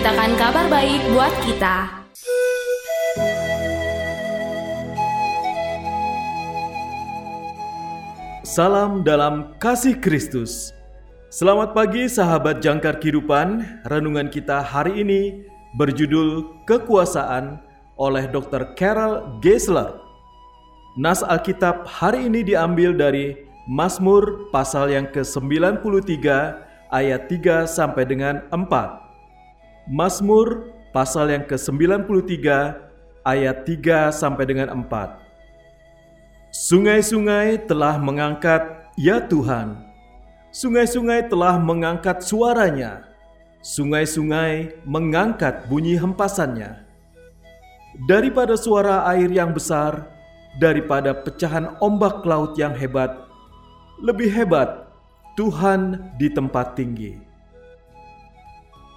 memberitakan kabar baik buat kita Salam dalam kasih Kristus. Selamat pagi sahabat jangkar kehidupan. Renungan kita hari ini berjudul Kekuasaan oleh Dr. Carol Geisler. Nas Alkitab hari ini diambil dari Mazmur pasal yang ke-93 ayat 3 sampai dengan 4. Mazmur pasal yang ke-93 ayat 3 sampai dengan 4. Sungai-sungai telah mengangkat, ya Tuhan. Sungai-sungai telah mengangkat suaranya. Sungai-sungai mengangkat bunyi hempasannya. Daripada suara air yang besar, daripada pecahan ombak laut yang hebat, lebih hebat Tuhan di tempat tinggi.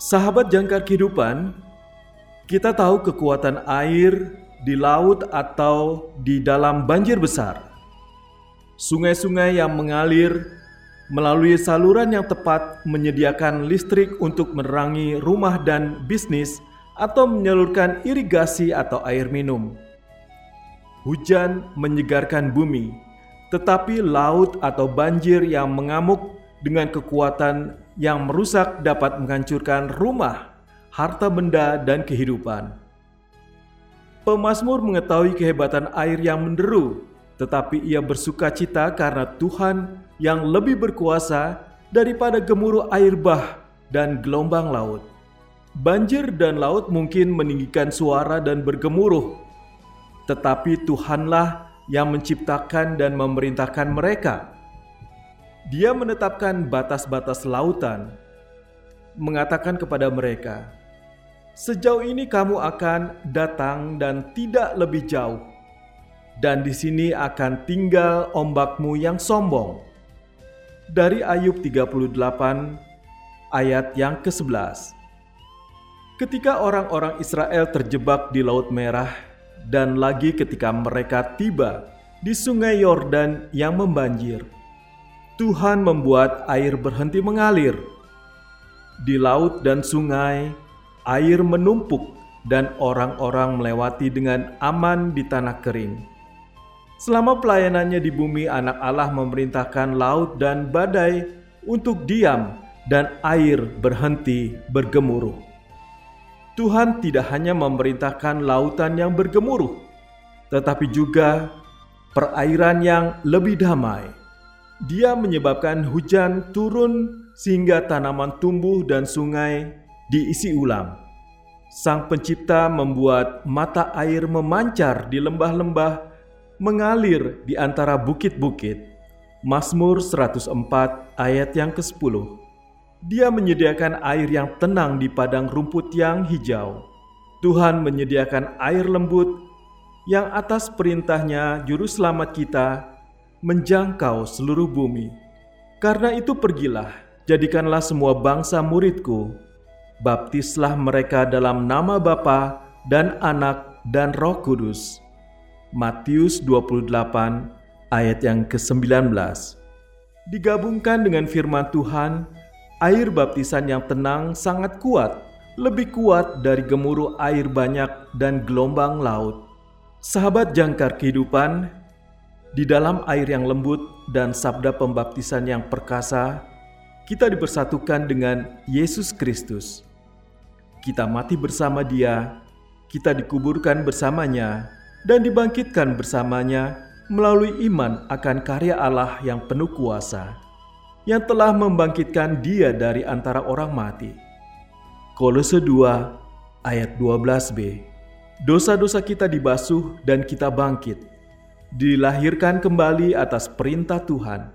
Sahabat jangkar kehidupan, kita tahu kekuatan air di laut atau di dalam banjir besar. Sungai-sungai yang mengalir melalui saluran yang tepat menyediakan listrik untuk menerangi rumah dan bisnis atau menyalurkan irigasi atau air minum. Hujan menyegarkan bumi, tetapi laut atau banjir yang mengamuk dengan kekuatan yang merusak dapat menghancurkan rumah, harta benda, dan kehidupan. Pemazmur mengetahui kehebatan air yang menderu, tetapi ia bersuka cita karena Tuhan yang lebih berkuasa daripada gemuruh air bah dan gelombang laut. Banjir dan laut mungkin meninggikan suara dan bergemuruh, tetapi Tuhanlah yang menciptakan dan memerintahkan mereka. Dia menetapkan batas-batas lautan, mengatakan kepada mereka, Sejauh ini kamu akan datang dan tidak lebih jauh. Dan di sini akan tinggal ombakmu yang sombong. Dari Ayub 38 ayat yang ke-11. Ketika orang-orang Israel terjebak di Laut Merah dan lagi ketika mereka tiba di Sungai Yordan yang membanjir, Tuhan membuat air berhenti mengalir. Di laut dan sungai air menumpuk dan orang-orang melewati dengan aman di tanah kering. Selama pelayanannya di bumi, Anak Allah memerintahkan laut dan badai untuk diam, dan air berhenti bergemuruh. Tuhan tidak hanya memerintahkan lautan yang bergemuruh, tetapi juga perairan yang lebih damai. Dia menyebabkan hujan turun sehingga tanaman tumbuh dan sungai diisi ulang. Sang Pencipta membuat mata air memancar di lembah-lembah, mengalir di antara bukit-bukit. Mazmur 104 ayat yang ke-10. Dia menyediakan air yang tenang di padang rumput yang hijau. Tuhan menyediakan air lembut yang atas perintahnya juru selamat kita menjangkau seluruh bumi. Karena itu pergilah, jadikanlah semua bangsa muridku, baptislah mereka dalam nama Bapa dan Anak dan Roh Kudus. Matius 28 ayat yang ke-19. Digabungkan dengan firman Tuhan, air baptisan yang tenang sangat kuat, lebih kuat dari gemuruh air banyak dan gelombang laut. Sahabat jangkar kehidupan, di dalam air yang lembut dan sabda pembaptisan yang perkasa, kita dipersatukan dengan Yesus Kristus. Kita mati bersama Dia, kita dikuburkan bersamanya, dan dibangkitkan bersamanya melalui iman akan karya Allah yang penuh kuasa. yang telah membangkitkan dia dari antara orang mati. Kolose 2 ayat 12b Dosa-dosa kita dibasuh dan kita bangkit, dilahirkan kembali atas perintah Tuhan.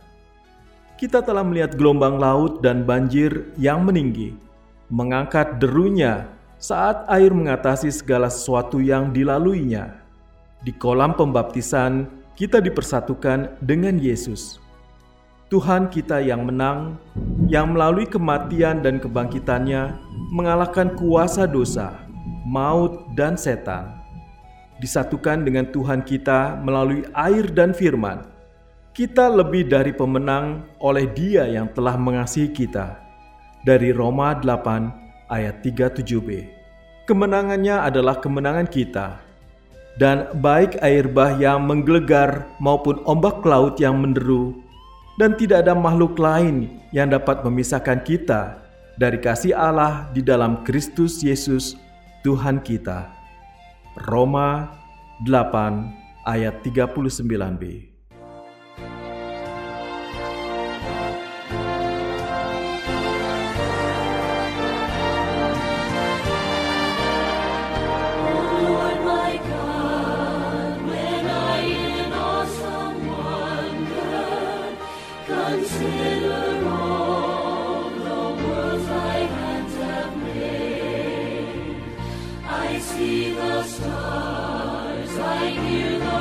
Kita telah melihat gelombang laut dan banjir yang meninggi, mengangkat derunya saat air mengatasi segala sesuatu yang dilaluinya. Di kolam pembaptisan, kita dipersatukan dengan Yesus Tuhan kita yang menang, yang melalui kematian dan kebangkitannya mengalahkan kuasa dosa, maut, dan setan. Disatukan dengan Tuhan kita melalui air dan firman, kita lebih dari pemenang oleh Dia yang telah mengasihi kita. Dari Roma 8 ayat 37b. Kemenangannya adalah kemenangan kita. Dan baik air bah yang menggelegar maupun ombak laut yang menderu dan tidak ada makhluk lain yang dapat memisahkan kita dari kasih Allah di dalam Kristus Yesus Tuhan kita. Roma 8 ayat 39b. you, Lord.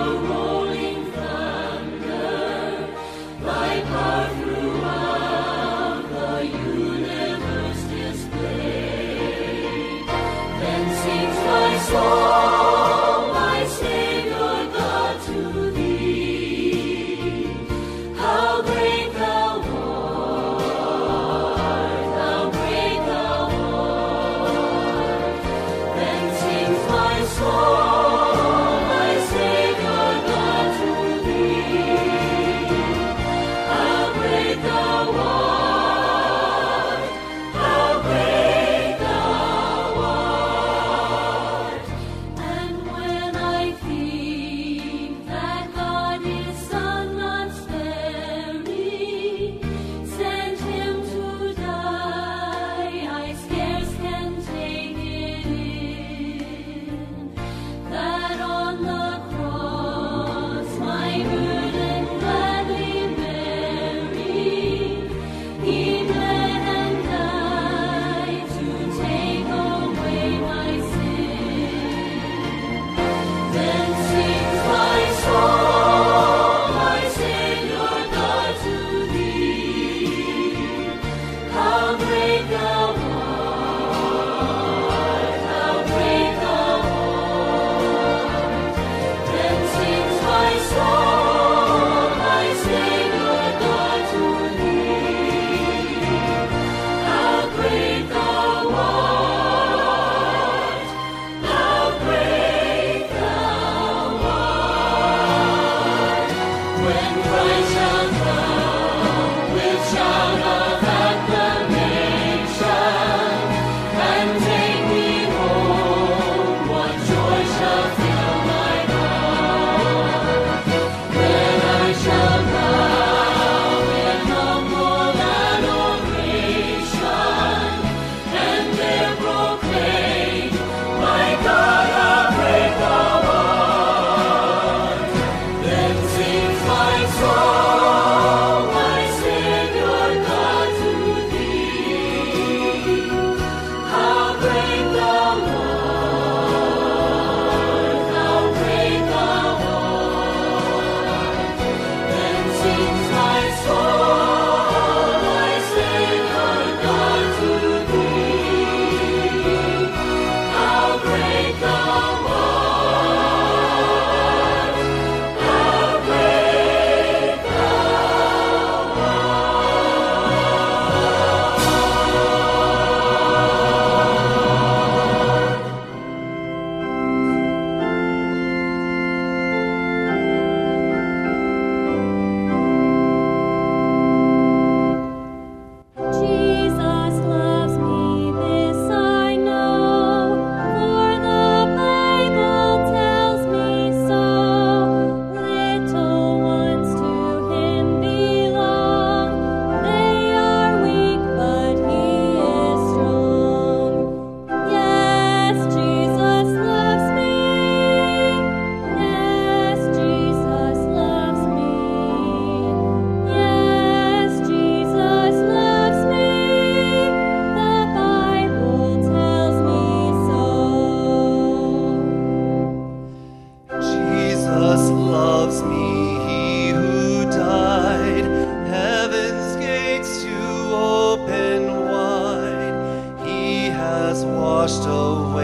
washed away.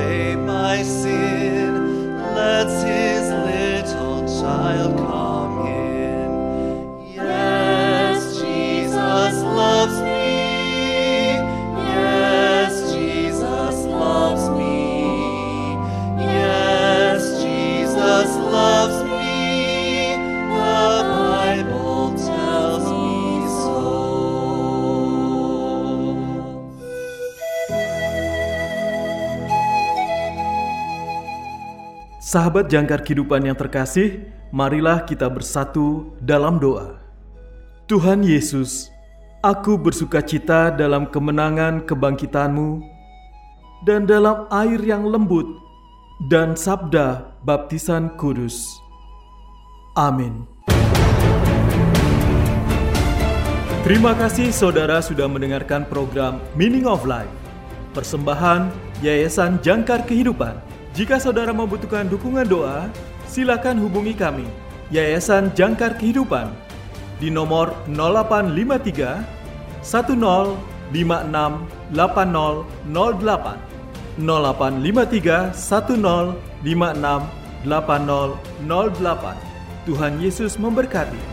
Sahabat jangkar kehidupan yang terkasih, marilah kita bersatu dalam doa. Tuhan Yesus, aku bersuka cita dalam kemenangan kebangkitanmu dan dalam air yang lembut dan sabda baptisan kudus. Amin. Terima kasih saudara sudah mendengarkan program Meaning of Life. Persembahan Yayasan Jangkar Kehidupan. Jika saudara membutuhkan dukungan doa, silakan hubungi kami, Yayasan Jangkar Kehidupan, di nomor 0853 1056 8008 0853 1056 8008 Tuhan Yesus memberkati.